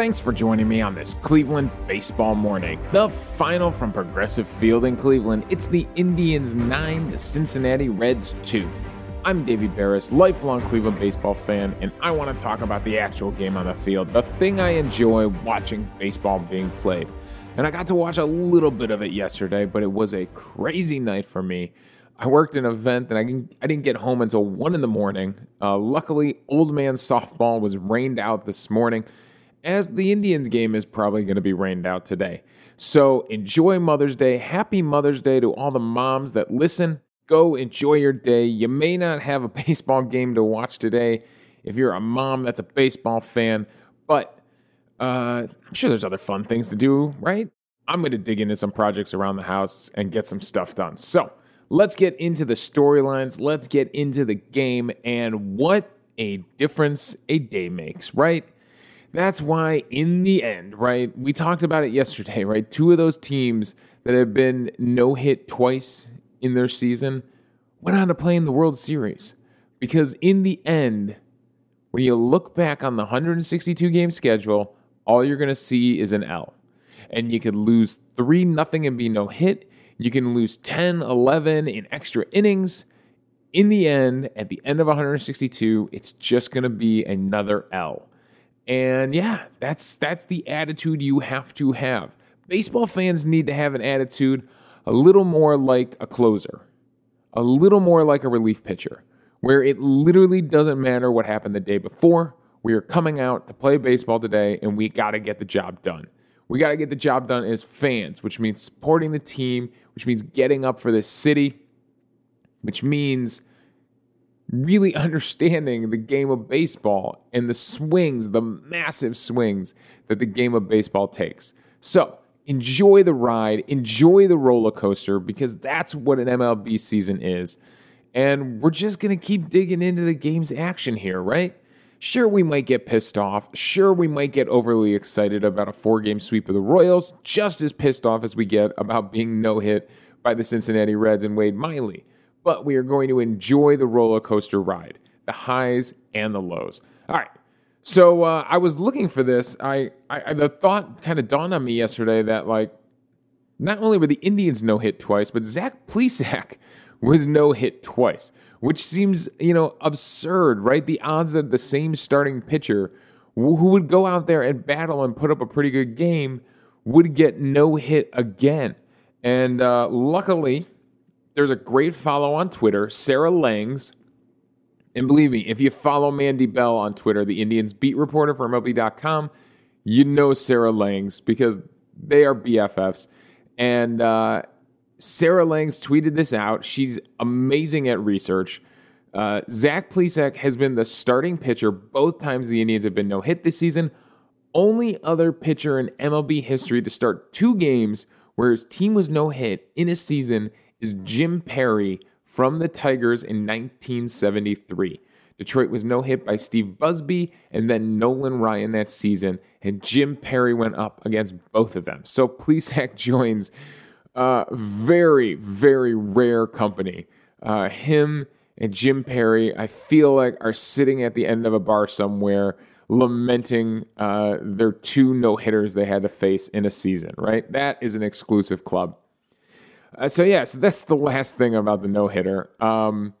Thanks for joining me on this Cleveland baseball morning. The final from Progressive Field in Cleveland. It's the Indians 9, the Cincinnati Reds 2. I'm Davey Berris, lifelong Cleveland baseball fan, and I want to talk about the actual game on the field, the thing I enjoy watching baseball being played. And I got to watch a little bit of it yesterday, but it was a crazy night for me. I worked an event and I didn't, I didn't get home until 1 in the morning. Uh, luckily, old man softball was rained out this morning, as the Indians game is probably going to be rained out today. So enjoy Mother's Day. Happy Mother's Day to all the moms that listen. Go enjoy your day. You may not have a baseball game to watch today if you're a mom that's a baseball fan, but uh, I'm sure there's other fun things to do, right? I'm going to dig into some projects around the house and get some stuff done. So, let's get into the storylines. Let's get into the game and what a difference a day makes, right? That's why, in the end, right, we talked about it yesterday, right? Two of those teams that have been no hit twice in their season went on to play in the World Series. Because in the end, when you look back on the 162 game schedule, all you're going to see is an L. And you could lose 3 nothing and be no hit. You can lose 10, 11 in extra innings. In the end, at the end of 162, it's just going to be another L. And yeah, that's that's the attitude you have to have. Baseball fans need to have an attitude a little more like a closer, a little more like a relief pitcher, where it literally doesn't matter what happened the day before. We are coming out to play baseball today and we got to get the job done. We got to get the job done as fans, which means supporting the team, which means getting up for this city, which means really understanding the game of baseball and the swings, the massive swings that the game of baseball takes. So, enjoy the ride, enjoy the roller coaster because that's what an MLB season is. And we're just going to keep digging into the game's action here, right? Sure, we might get pissed off. Sure, we might get overly excited about a four game sweep of the Royals, just as pissed off as we get about being no hit by the Cincinnati Reds and Wade Miley. But we are going to enjoy the roller coaster ride, the highs and the lows. All right. So uh, I was looking for this. I, I the thought kind of dawned on me yesterday that like not only were the Indians no hit twice, but Zach Plesac was no hit twice which seems, you know, absurd, right? The odds that the same starting pitcher who would go out there and battle and put up a pretty good game would get no hit again. And uh, luckily, there's a great follow on Twitter, Sarah Langs. And believe me, if you follow Mandy Bell on Twitter, the Indians beat reporter for MLB.com, you know Sarah Langs because they are BFFs. And uh, Sarah Langs tweeted this out. She's amazing at research. Uh, Zach Plesac has been the starting pitcher both times the Indians have been no hit this season. Only other pitcher in MLB history to start two games where his team was no hit in a season is Jim Perry from the Tigers in 1973. Detroit was no hit by Steve Busby and then Nolan Ryan that season, and Jim Perry went up against both of them. So Plesac joins uh, very, very rare company. Uh, him and Jim Perry, I feel like, are sitting at the end of a bar somewhere lamenting uh, their two no hitters they had to face in a season, right? That is an exclusive club. Uh, so, yeah, so that's the last thing about the no hitter. Um,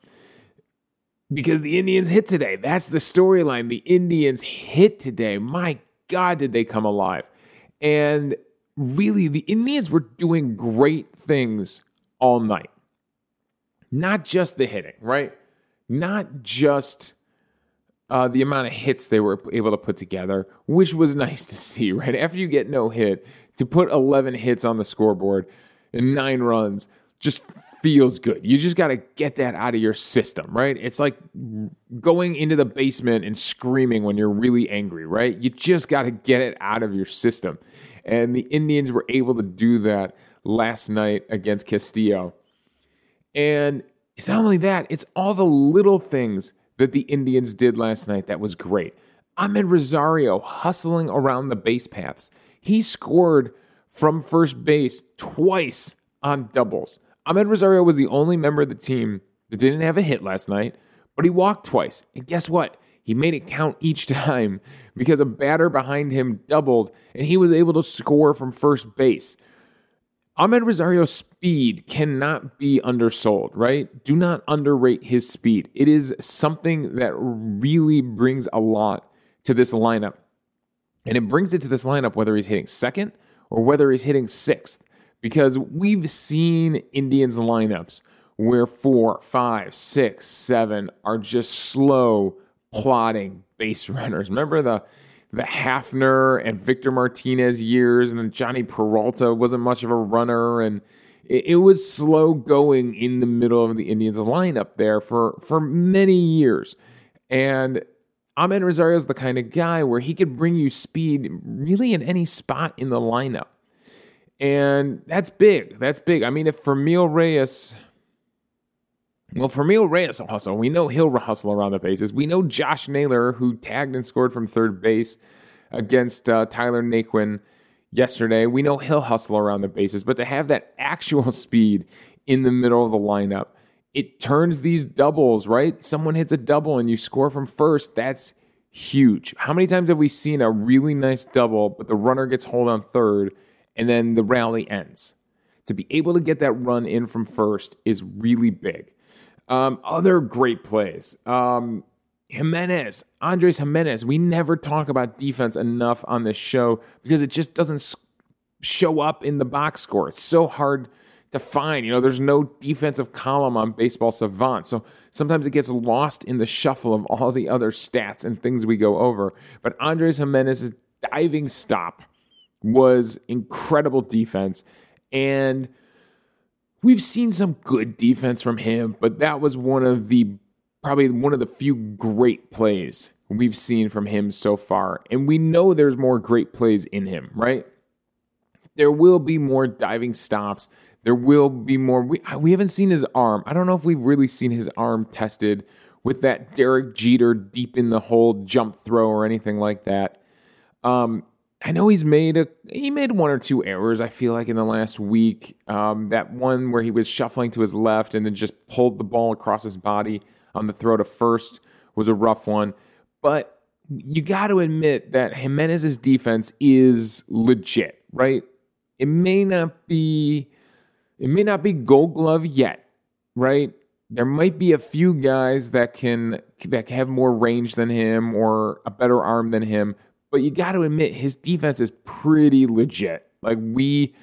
because the Indians hit today. That's the storyline. The Indians hit today. My God, did they come alive. And really, the Indians were doing great things all night. Not just the hitting, right? Not just uh, the amount of hits they were able to put together, which was nice to see, right? After you get no hit, to put 11 hits on the scoreboard and nine runs just feels good. You just got to get that out of your system, right? It's like going into the basement and screaming when you're really angry, right? You just got to get it out of your system. And the Indians were able to do that last night against Castillo. And it's not only that, it's all the little things that the Indians did last night that was great. Amed Rosario hustling around the base paths. He scored from first base twice on doubles. Amed Rosario was the only member of the team that didn't have a hit last night, but he walked twice. And guess what? he made it count each time because a batter behind him doubled and he was able to score from first base. Amed Rosario's speed cannot be undersold, right? Do not underrate his speed. It is something that really brings a lot to this lineup. And it brings it to this lineup whether he's hitting second or whether he's hitting sixth, because we've seen Indians lineups where four, five, six, seven are just slow, plodding base runners. Remember the the Hafner and Victor Martinez years, and then Jhonny Peralta wasn't much of a runner, and it, it was slow going in the middle of the Indians lineup there for for many years. And Amed Rosario is the kind of guy where he could bring you speed really in any spot in the lineup. And that's big. That's big. I mean, if Franmil Reyes, well, Franmil Reyes will hustle. We know he'll hustle around the bases. We know Josh Naylor, who tagged and scored from third base against uh, Tyler Naquin yesterday, we know he'll hustle around the bases. But to have that actual speed in the middle of the lineup, it turns these doubles, right? Someone hits a double and you score from first. That's huge. How many times have we seen a really nice double, but the runner gets hold on third and then the rally ends? To be able to get that run in from first is really big. Um, other great plays. Um, Giménez, Andres Giménez. We never talk about defense enough on this show because it just doesn't show up in the box score. It's so hard to find. You know, there's no defensive column on Baseball Savant. So sometimes it gets lost in the shuffle of all the other stats and things we go over. But Andres Giménez's diving stop was incredible defense. And we've seen some good defense from him, but that was one of the probably one of the few great plays we've seen from him so far. And we know there's more great plays in him, right? There will be more diving stops. There will be more. We, we haven't seen his arm. I don't know if we've really seen his arm tested with that Derek Jeter deep in the hole jump throw or anything like that. Um, I know he's made a he made one or two errors. I feel like in the last week, um, that one where he was shuffling to his left and then just pulled the ball across his body on the throw to first was a rough one. But you got to admit that Giménez's defense is legit, right? It may not be it may not be gold glove yet, right? There might be a few guys that can that have more range than him or a better arm than him, but you got to admit his defense is pretty legit. Like we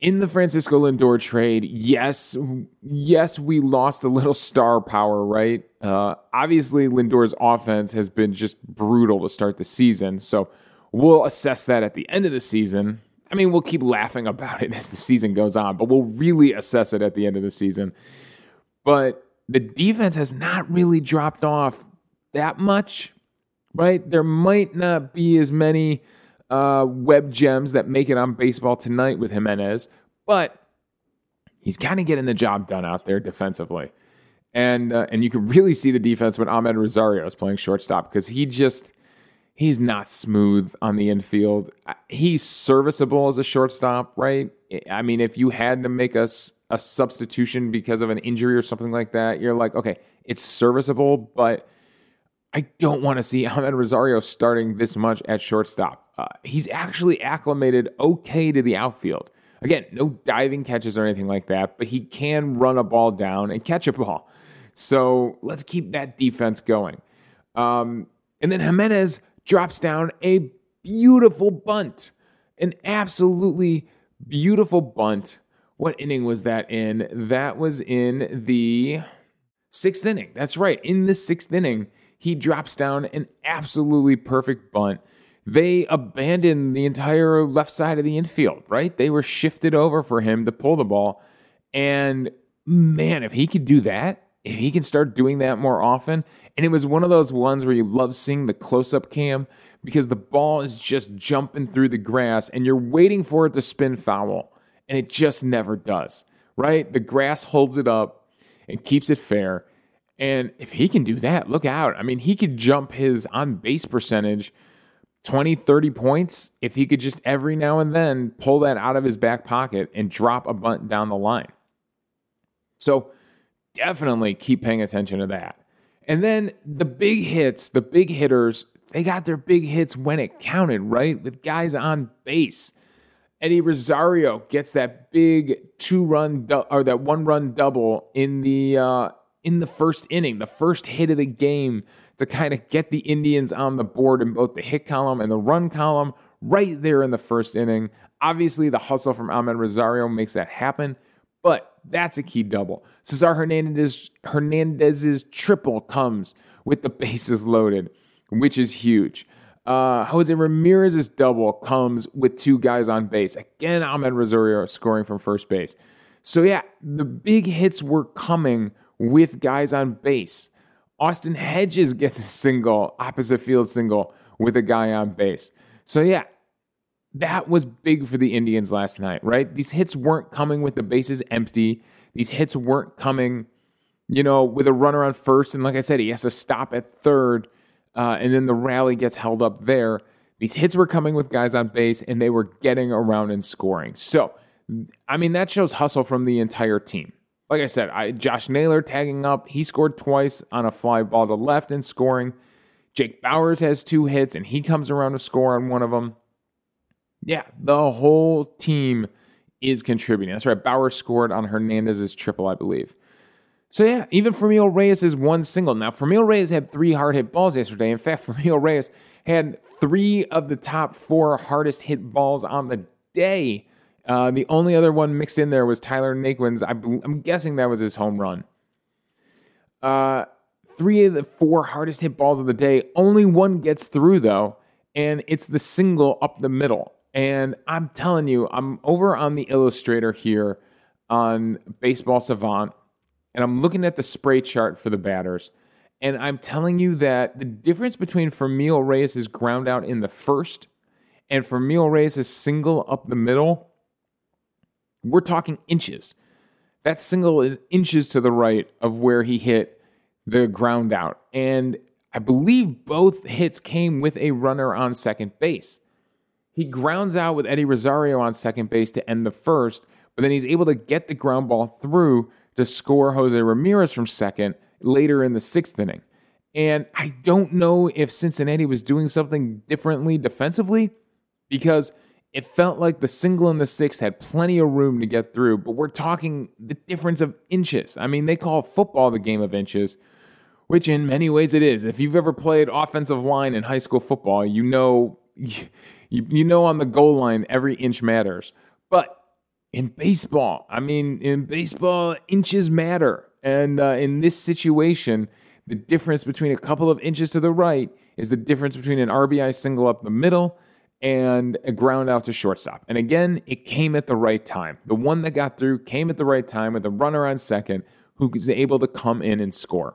in the Francisco Lindor trade, yes, yes, we lost a little star power, right? Uh, obviously, Lindor's offense has been just brutal to start the season, so we'll assess that at the end of the season. I mean, we'll keep laughing about it as the season goes on, but we'll really assess it at the end of the season. But the defense has not really dropped off that much, right? There might not be as many uh, web gems that make it on baseball tonight with Giménez, but he's kind of getting the job done out there defensively. And uh, and you can really see the defense when Amed Rosario is playing shortstop because he just he's not smooth on the infield. He's serviceable as a shortstop, right? I mean, if you had to make us a, a substitution because of an injury or something like that, you're like, okay, it's serviceable, but I don't want to see Amed Rosario starting this much at shortstop. Uh, he's actually acclimated okay to the outfield. Again, no diving catches or anything like that, but he can run a ball down and catch a ball. So let's keep that defense going. Um, and then Giménez drops down a beautiful bunt, an absolutely beautiful bunt. What inning was that in? That was in the sixth inning. That's right. In the sixth inning, he drops down an absolutely perfect bunt. They abandoned the entire left side of the infield, right? They were shifted over for him to pull the ball. And man, if he could do that, if he can start doing that more often, and it was one of those ones where you love seeing the close up cam because the ball is just jumping through the grass and you're waiting for it to spin foul, and it just never does, right? The grass holds it up and keeps it fair. And if he can do that, look out. I mean, he could jump his on base percentage 20, 30 points if he could just every now and then pull that out of his back pocket and drop a bunt down the line. So definitely keep paying attention to that. And then the big hits, the big hitters, they got their big hits when it counted, right? With guys on base. Eddie Rosario gets that big two run du- or that one run double in the uh, in the first inning, the first hit of the game to kind of get the Indians on the board in both the hit column and the run column right there in the first inning. Obviously, the hustle from Amed Rosario makes that happen, but that's a key double. Cesar Hernandez Hernandez's triple comes with the bases loaded, which is huge. Uh, Jose Ramirez's double comes with two guys on base. Again, Amed Rosario scoring from first base. So, yeah, the big hits were coming with guys on base. Austin Hedges gets a single, opposite field single, with a guy on base. So, yeah, that was big for the Indians last night, right? These hits weren't coming with the bases empty. These hits weren't coming, you know, with a runner on first. And like I said, he has to stop at third uh, and then the rally gets held up there. These hits were coming with guys on base, and they were getting around and scoring. So, I mean, that shows hustle from the entire team. Like I said, I, Josh Naylor tagging up. He scored twice on a fly ball to left and scoring. Jake Bauers has two hits, and he comes around to score on one of them. Yeah, the whole team is contributing. That's right. Bauer scored on Hernandez's triple, I believe. So yeah, even Franmil Reyes is one single. Now, Franmil Reyes had three hard hit balls yesterday. In fact, Franmil Reyes had three of the top four hardest hit balls on the day. Uh, the only other one mixed in there was Tyler Naquin's. I, am guessing that was his home run. Uh, three of the four hardest hit balls of the day. Only one gets through though, and it's the single up the middle. And I'm telling you, I'm over on the illustrator here on Baseball Savant and I'm looking at the spray chart for the batters, and I'm telling you that the difference between Franmil Reyes' ground out in the first and Franmil Reyes' single up the middle, we're talking inches. That single is inches to the right of where he hit the ground out. And I believe both hits came with a runner on second base. He grounds out with Eddie Rosario on second base to end the first, but then he's able to get the ground ball through to score Jose Ramirez from second later in the sixth inning. And I don't know if Cincinnati was doing something differently defensively because it felt like the single in the sixth had plenty of room to get through, but we're talking the difference of inches. I mean, they call football the game of inches, which in many ways it is. If you've ever played offensive line in high school football, you know you, you know on the goal line every inch matters. But in baseball. I mean, in baseball, inches matter. And uh, in this situation, the difference between a couple of inches to the right is the difference between an RBI single up the middle and a ground out to shortstop. And again, it came at the right time. The one that got through came at the right time with a runner on second who was able to come in and score.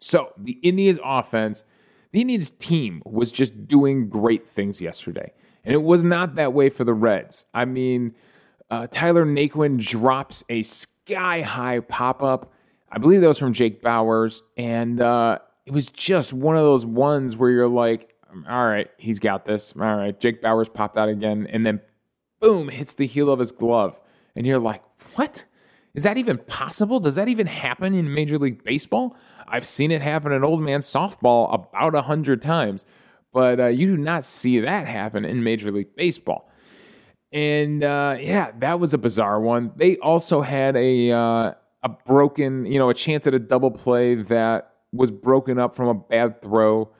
So the Indians offense, the Indians team was just doing great things yesterday. And it was not that way for the Reds. I mean, uh, Tyler Naquin drops a sky high pop up. I believe that was from Jake Bauers. And uh, it was just one of those ones where you're like, all right, he's got this. All right. Jake Bauers popped out again. And then boom, hits the heel of his glove. And you're like, what? Is that even possible? Does that even happen in Major League Baseball? I've seen it happen in old man softball about a hundred times, but uh, you do not see that happen in Major League Baseball. And uh, yeah, that was a bizarre one. They also had a uh, a broken, you know, a chance at a double play that was broken up from a bad throw,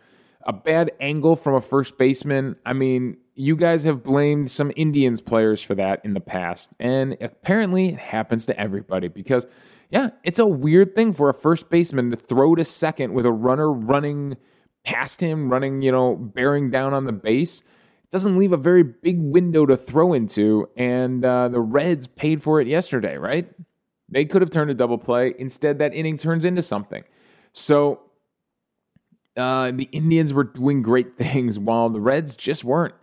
a bad angle from a first baseman. I mean, you guys have blamed some Indians players for that in the past, and apparently it happens to everybody because yeah, it's a weird thing for a first baseman to throw to second with a runner running past him, running, you know, bearing down on the base It doesn't leave a very big window to throw into. And uh, the Reds paid for it yesterday, right? They could have turned a double play. Instead, that inning turns into something. So uh, the Indians were doing great things while the Reds just weren't.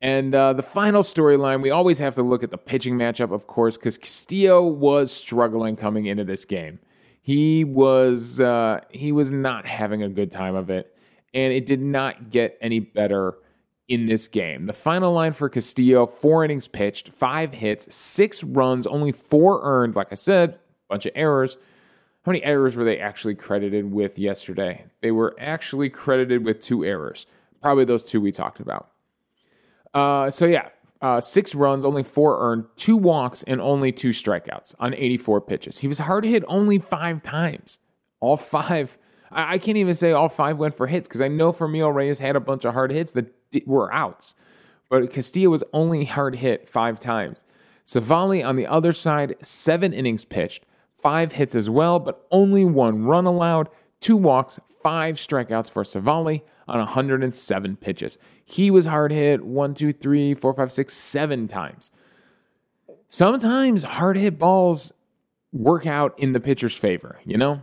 And uh, the final storyline, we always have to look at the pitching matchup, of course, because Castillo was struggling coming into this game. He was uh, he was not having a good time of it, and it did not get any better in this game. The final line for Castillo four innings pitched, five hits, six runs, only four earned. Like I said, a bunch of errors. how many errors were they actually credited with yesterday? They were actually credited with two errors. Probably those two we talked about. Uh, so yeah, uh, six runs, only four earned, two walks, and only two strikeouts on 84 pitches. He was hard hit only five times. All five. I, I can't even say all five went for hits because I know Franmil Reyes had a bunch of hard hits that were outs. But Castillo was only hard hit five times. Civale on the other side, seven innings pitched, five hits as well, but only one run allowed, two walks, five strikeouts for Civale on 107 pitches. He was hard hit one, two, three, four, five, six, seven times. Sometimes hard hit balls work out in the pitcher's favor, you know?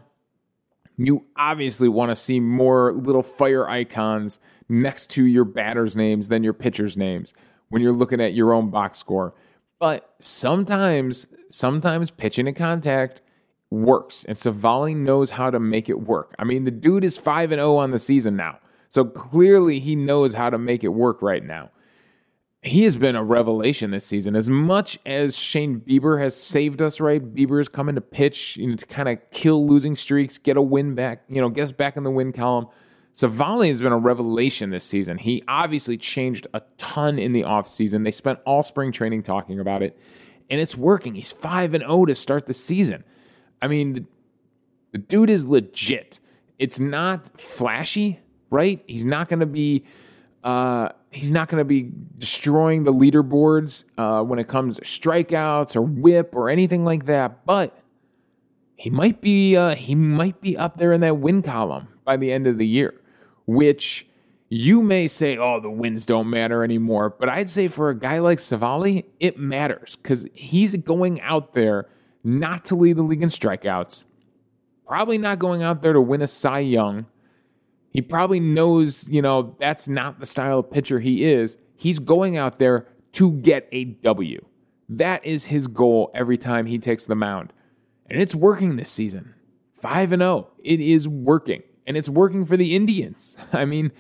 You obviously want to see more little fire icons next to your batter's names than your pitcher's names when you're looking at your own box score. But sometimes, sometimes pitching to contact works, and Civale knows how to make it work. I mean, the dude is 5 and 0 on the season now. So clearly he knows how to make it work right now. He has been a revelation this season. As much as Shane Bieber has saved us, right? Bieber is coming to pitch, you know, to kind of kill losing streaks, get a win back, you know, get back in the win column. Civale has been a revelation this season. He obviously changed a ton in the offseason. They spent all spring training talking about it, and it's working. He's 5 and 0 to start the season. I mean, the, the dude is legit. It's not flashy, right? He's not going to be uh, he's not going to be destroying the leaderboards uh, when it comes to strikeouts or WHIP or anything like that. But he might be uh, he might be up there in that win column by the end of the year, which you may say, "Oh, the wins don't matter anymore." But I'd say for a guy like Civale, it matters because he's going out there not to lead the league in strikeouts, probably not going out there to win a Cy Young he probably knows, you know, that's not the style of pitcher he is. He's going out there to get a W. That is his goal every time he takes the mound. And it's working this season. 5 and 0. It is working. And it's working for the Indians. I mean,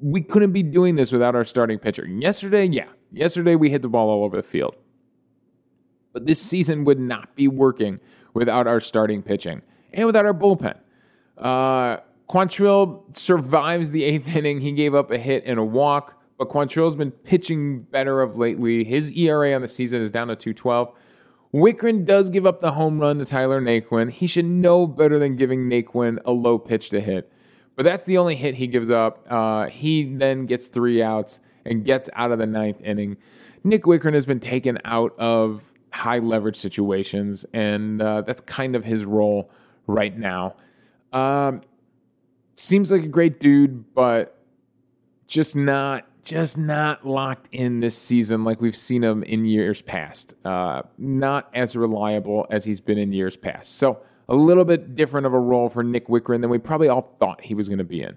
we couldn't be doing this without our starting pitcher. Yesterday, yeah. Yesterday we hit the ball all over the field. But this season would not be working without our starting pitching and without our bullpen. Uh, Quantrill survives the eighth inning. He gave up a hit and a walk, but Quantrill's been pitching better of lately. His ERA on the season is down to 212. Wittgren does give up the home run to Tyler Naquin. He should know better than giving Naquin a low pitch to hit. But that's the only hit he gives up. Uh, he then gets three outs and gets out of the ninth inning. Nick Wittgren has been taken out of high leverage situations, and uh, that's kind of his role right now. Um, seems like a great dude, but just not just not locked in this season like we've seen him in years past. Uh, not as reliable as he's been in years past. So a little bit different of a role for Nick Wittgren than we probably all thought he was going to be in.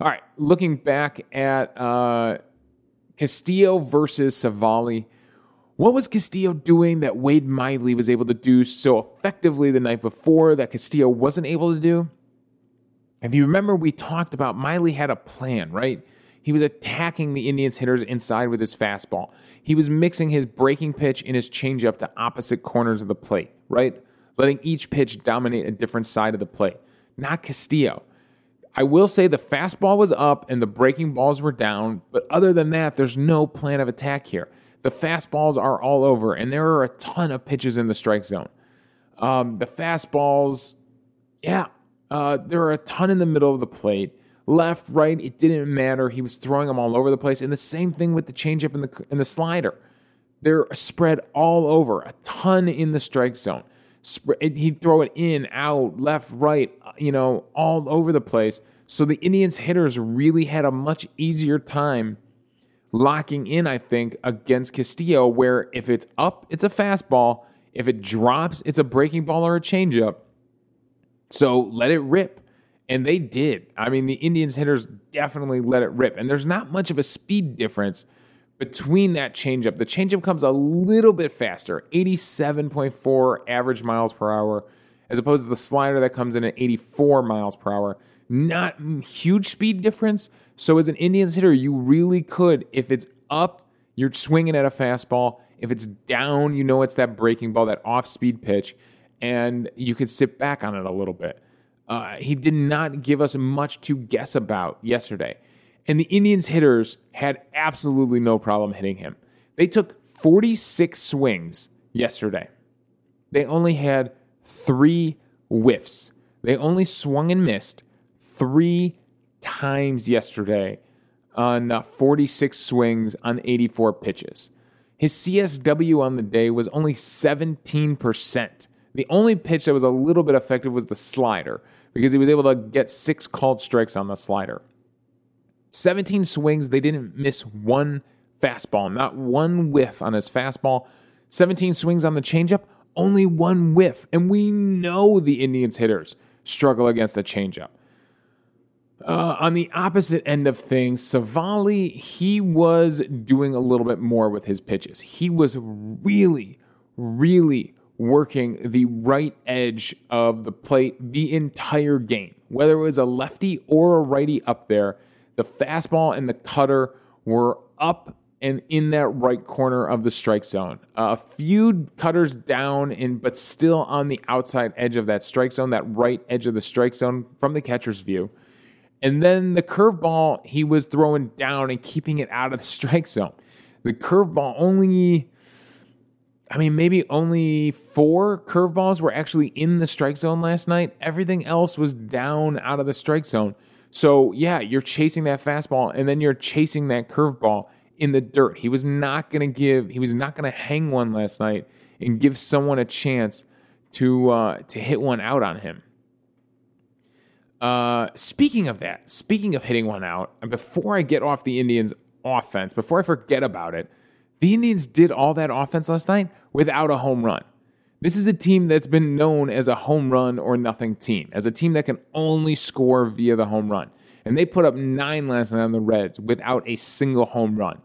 All right, looking back at uh, Castillo versus Civale. What was Castillo doing that Wade Miley was able to do so effectively the night before that Castillo wasn't able to do? If you remember, we talked about Miley had a plan, right? He was attacking the Indians hitters inside with his fastball. He was mixing his breaking pitch and his changeup to opposite corners of the plate, right? Letting each pitch dominate a different side of the plate. Not Castillo. I will say the fastball was up and the breaking balls were down, but other than that, there's no plan of attack here. The fastballs are all over, and there are a ton of pitches in the strike zone. Um, the fastballs, yeah, uh, there are a ton in the middle of the plate. Left, right, it didn't matter. He was throwing them all over the place. And the same thing with the changeup and the, and the slider. They're spread all over, a ton in the strike zone. He'd throw it in, out, left, right, uh, you know, all over the place. So the Indians hitters really had a much easier time locking in, I think, against Castillo, where if it's up, it's a fastball. If it drops, it's a breaking ball or a changeup. So let it rip. And they did. I mean, the Indians hitters definitely let it rip. And there's not much of a speed difference between that changeup. The changeup comes a little bit faster, 87.4 average miles per hour, as opposed to the slider that comes in at 84 miles per hour. Not huge speed difference. So as an Indians hitter, you really could, if it's up, you're swinging at a fastball. If it's down, you know it's that breaking ball, that off speed pitch and you could sit back on it a little bit. Uh, he did not give us much to guess about yesterday. And the Indians hitters had absolutely no problem hitting him. They took 46 swings yesterday. They only had three whiffs. They only swung and missed three times yesterday on uh, 46 swings on 84 pitches. His CSW on the day was only 17%. The only pitch that was a little bit effective was the slider because he was able to get six called strikes on the slider. 17 swings, they didn't miss one fastball, not one whiff on his fastball. 17 swings on the changeup, only one whiff. And we know the Indians hitters struggle against the changeup. Uh, on the opposite end of things, Civale, he was doing a little bit more with his pitches. He was really, really working the right edge of the plate the entire game. Whether it was a lefty or a righty up there, the fastball and the cutter were up and in that right corner of the strike zone. A few cutters down in, but still on the outside edge of that strike zone, that right edge of the strike zone from the catcher's view. And then the curveball he was throwing down and keeping it out of the strike zone. The curveball only, I mean, maybe only four curveballs were actually in the strike zone last night. Everything else was down out of the strike zone. So, yeah, you're chasing that fastball and then you're chasing that curveball in the dirt. He was not going to give, he was not going to hang one last night and give someone a chance to uh, to hit one out on him. Uh, speaking of that, speaking of hitting one out, before I get off the Indians' offense, before I forget about it, the Indians did all that offense last night without a home run. This is a team that's been known as a home run or nothing team, as a team that can only score via the home run. And they put up nine last night on the Reds without a single home run.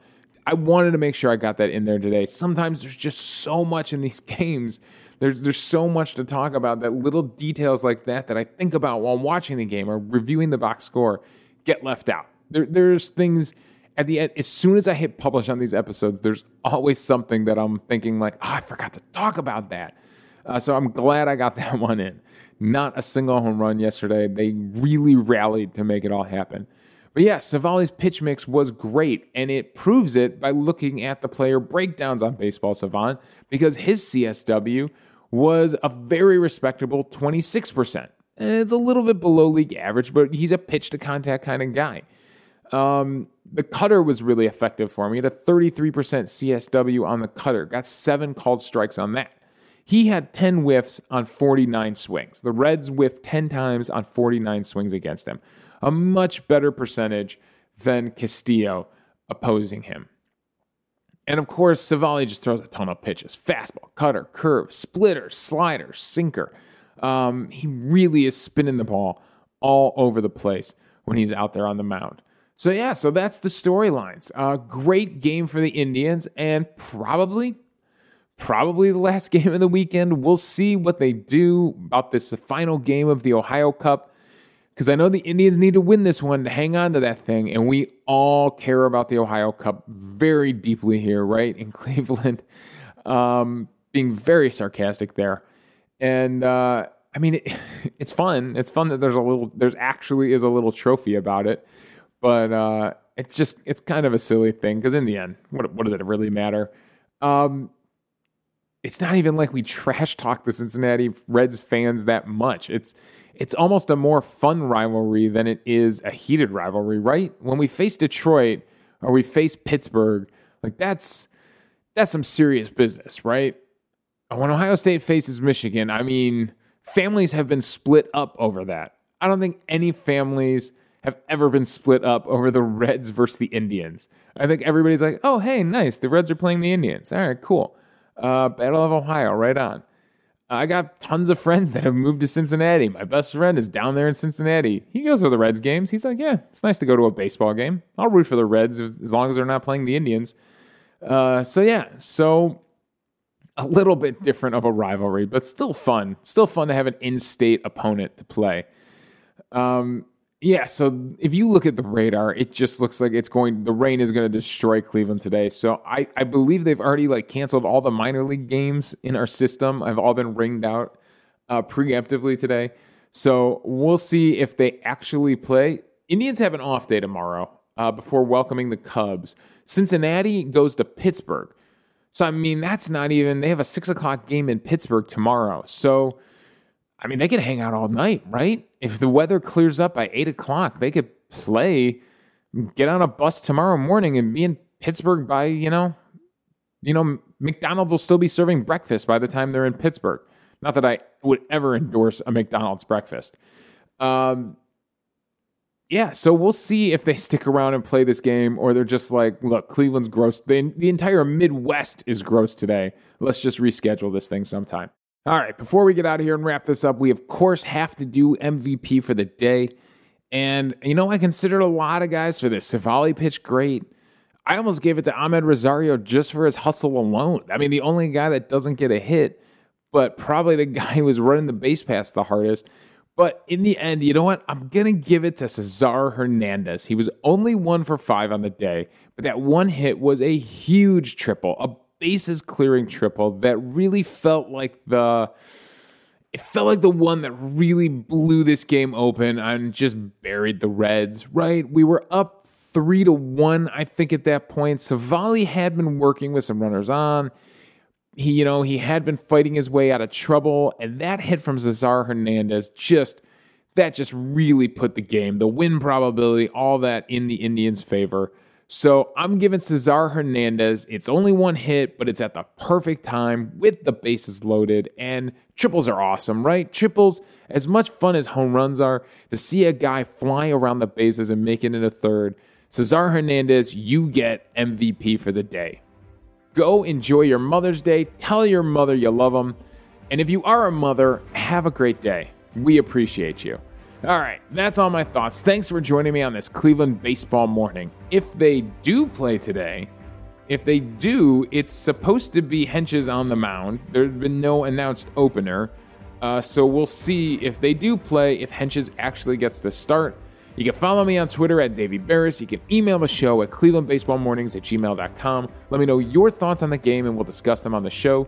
I wanted to make sure I got that in there today. Sometimes there's just so much in these games. There's there's so much to talk about that little details like that that I think about while watching the game or reviewing the box score get left out. There, there's things at the end. As soon as I hit publish on these episodes, there's always something that I'm thinking like, oh, I forgot to talk about that. Uh, so I'm glad I got that one in. Not a single home run yesterday. They really rallied to make it all happen. But yeah, Civale's pitch mix was great, and it proves it by looking at the player breakdowns on Baseball Savant because his CSW was a very respectable 26%. It's a little bit below league average, but he's a pitch to contact kind of guy. Um, the cutter was really effective for him. He had a 33% CSW on the cutter, got seven called strikes on that. He had 10 whiffs on 49 swings. The Reds whiffed 10 times on 49 swings against him. A much better percentage than Castillo opposing him. And of course, Civale just throws a ton of pitches fastball, cutter, curve, splitter, slider, sinker. Um, he really is spinning the ball all over the place when he's out there on the mound. So, yeah, so that's the storylines. Uh, great game for the Indians, and probably probably the last game of the weekend. We'll see what they do about this final game of the Ohio Cup because I know the Indians need to win this one to hang on to that thing. And we all care about the Ohio Cup very deeply here, right? In Cleveland, um, being very sarcastic there. And uh, I mean, it, it's fun. It's fun that there's a little, there's actually is a little trophy about it. But uh, it's just, it's kind of a silly thing because in the end, what, what does it really matter? Um, it's not even like we trash talk the Cincinnati Reds fans that much. It's it's almost a more fun rivalry than it is a heated rivalry, right? When we face Detroit or we face Pittsburgh, like that's that's some serious business, right? When Ohio State faces Michigan, I mean, families have been split up over that. I don't think any families have ever been split up over the Reds versus the Indians. I think everybody's like, "Oh, hey, nice. The Reds are playing the Indians. All right, cool." Uh, Battle of Ohio, right on. I got tons of friends that have moved to Cincinnati. My best friend is down there in Cincinnati. He goes to the Reds games. He's like, yeah, it's nice to go to a baseball game. I'll root for the Reds as long as they're not playing the Indians. Uh, so yeah, so a little bit different of a rivalry, but still fun. Still fun to have an in-state opponent to play. Um, yeah, so if you look at the radar, it just looks like it's going the rain is going to destroy Cleveland today. So I, I believe they've already like canceled all the minor league games in our system. I've all been ringed out. uh, preemptively today. So we'll see if they actually play. Indians have an off day tomorrow uh, before welcoming the Cubs. Cincinnati goes to Pittsburgh. So, I mean, that's not even, they have a six o'clock game in Pittsburgh tomorrow. So, I mean, they can hang out all night, right? If the weather clears up by eight o'clock, they could play, get on a bus tomorrow morning and be in Pittsburgh by, you know, you know, McDonald's will still be serving breakfast by the time they're in Pittsburgh. Not that I would ever endorse a McDonald's breakfast. Um, yeah, so we'll see if they stick around and play this game or they're just like, look, Cleveland's gross. The, the entire Midwest is gross today. Let's just reschedule this thing sometime. All right, before we get out of here and wrap this up, we of course have to do MVP for the day. And, you know, I considered a lot of guys for this. Civale pitched great. I almost gave it to Amed Rosario just for his hustle alone. I mean, the only guy that doesn't get a hit, but probably the guy who was running the base pass the hardest. But in the end, you know what? I'm going to give it to Cesar Hernandez. He was only one for five on the day, but that one hit was a huge triple, a bases clearing triple that really felt like the. It felt like the one that really blew this game open and just buried the Reds, right? We were up three to one, I think, at that point. Civale had been working with some runners on he, you know, he had been fighting his way out of trouble, and that hit from Cesar Hernandez just that just really put the game, the win probability, all that in the Indians' favor. So I'm giving Cesar Hernandez. It's only one hit, but it's at the perfect time with the bases loaded. And triples are awesome, right? Triples, as much fun as home runs are, to see a guy fly around the bases and make it in a third. Cesar Hernandez, you get MVP for the day. Go enjoy your Mother's Day. Tell your mother you love them. And if you are a mother, have a great day. We appreciate you. All right, that's all my thoughts. Thanks for joining me on this Cleveland baseball morning. If they do play today, if they do, it's supposed to be Hentges on the mound. There's been no announced opener. Uh, so we'll see if they do play, if Hentges actually gets the start. You can follow me on Twitter at Davey Berris. You can email the show at clevelandbaseballmornings at gmail.com. Let me know your thoughts on the game and we'll discuss them on the show.